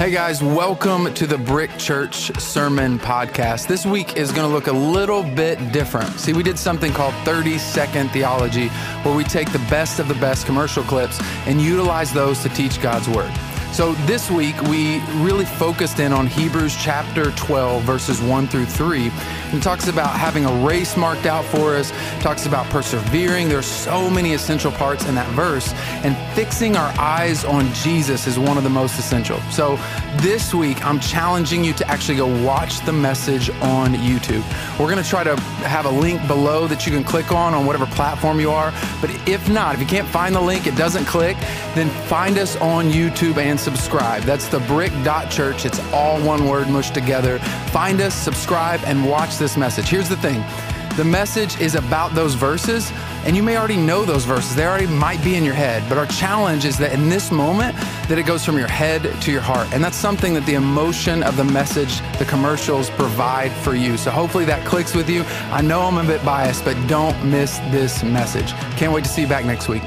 Hey guys, welcome to the Brick Church Sermon Podcast. This week is going to look a little bit different. See, we did something called 30 Second Theology, where we take the best of the best commercial clips and utilize those to teach God's Word. So this week, we really focused in on Hebrews chapter 12, verses 1 through 3. And talks about having a race marked out for us, talks about persevering. There's so many essential parts in that verse. And fixing our eyes on Jesus is one of the most essential. So this week, I'm challenging you to actually go watch the message on YouTube. We're going to try to have a link below that you can click on on whatever platform you are. But if not, if you can't find the link, it doesn't click, then find us on YouTube and subscribe. That's the brick.church. It's all one word mushed together. Find us, subscribe, and watch this message. Here's the thing the message is about those verses, and you may already know those verses. They already might be in your head, but our challenge is that in this moment, that it goes from your head to your heart. And that's something that the emotion of the message, the commercials provide for you. So hopefully that clicks with you. I know I'm a bit biased, but don't miss this message. Can't wait to see you back next week.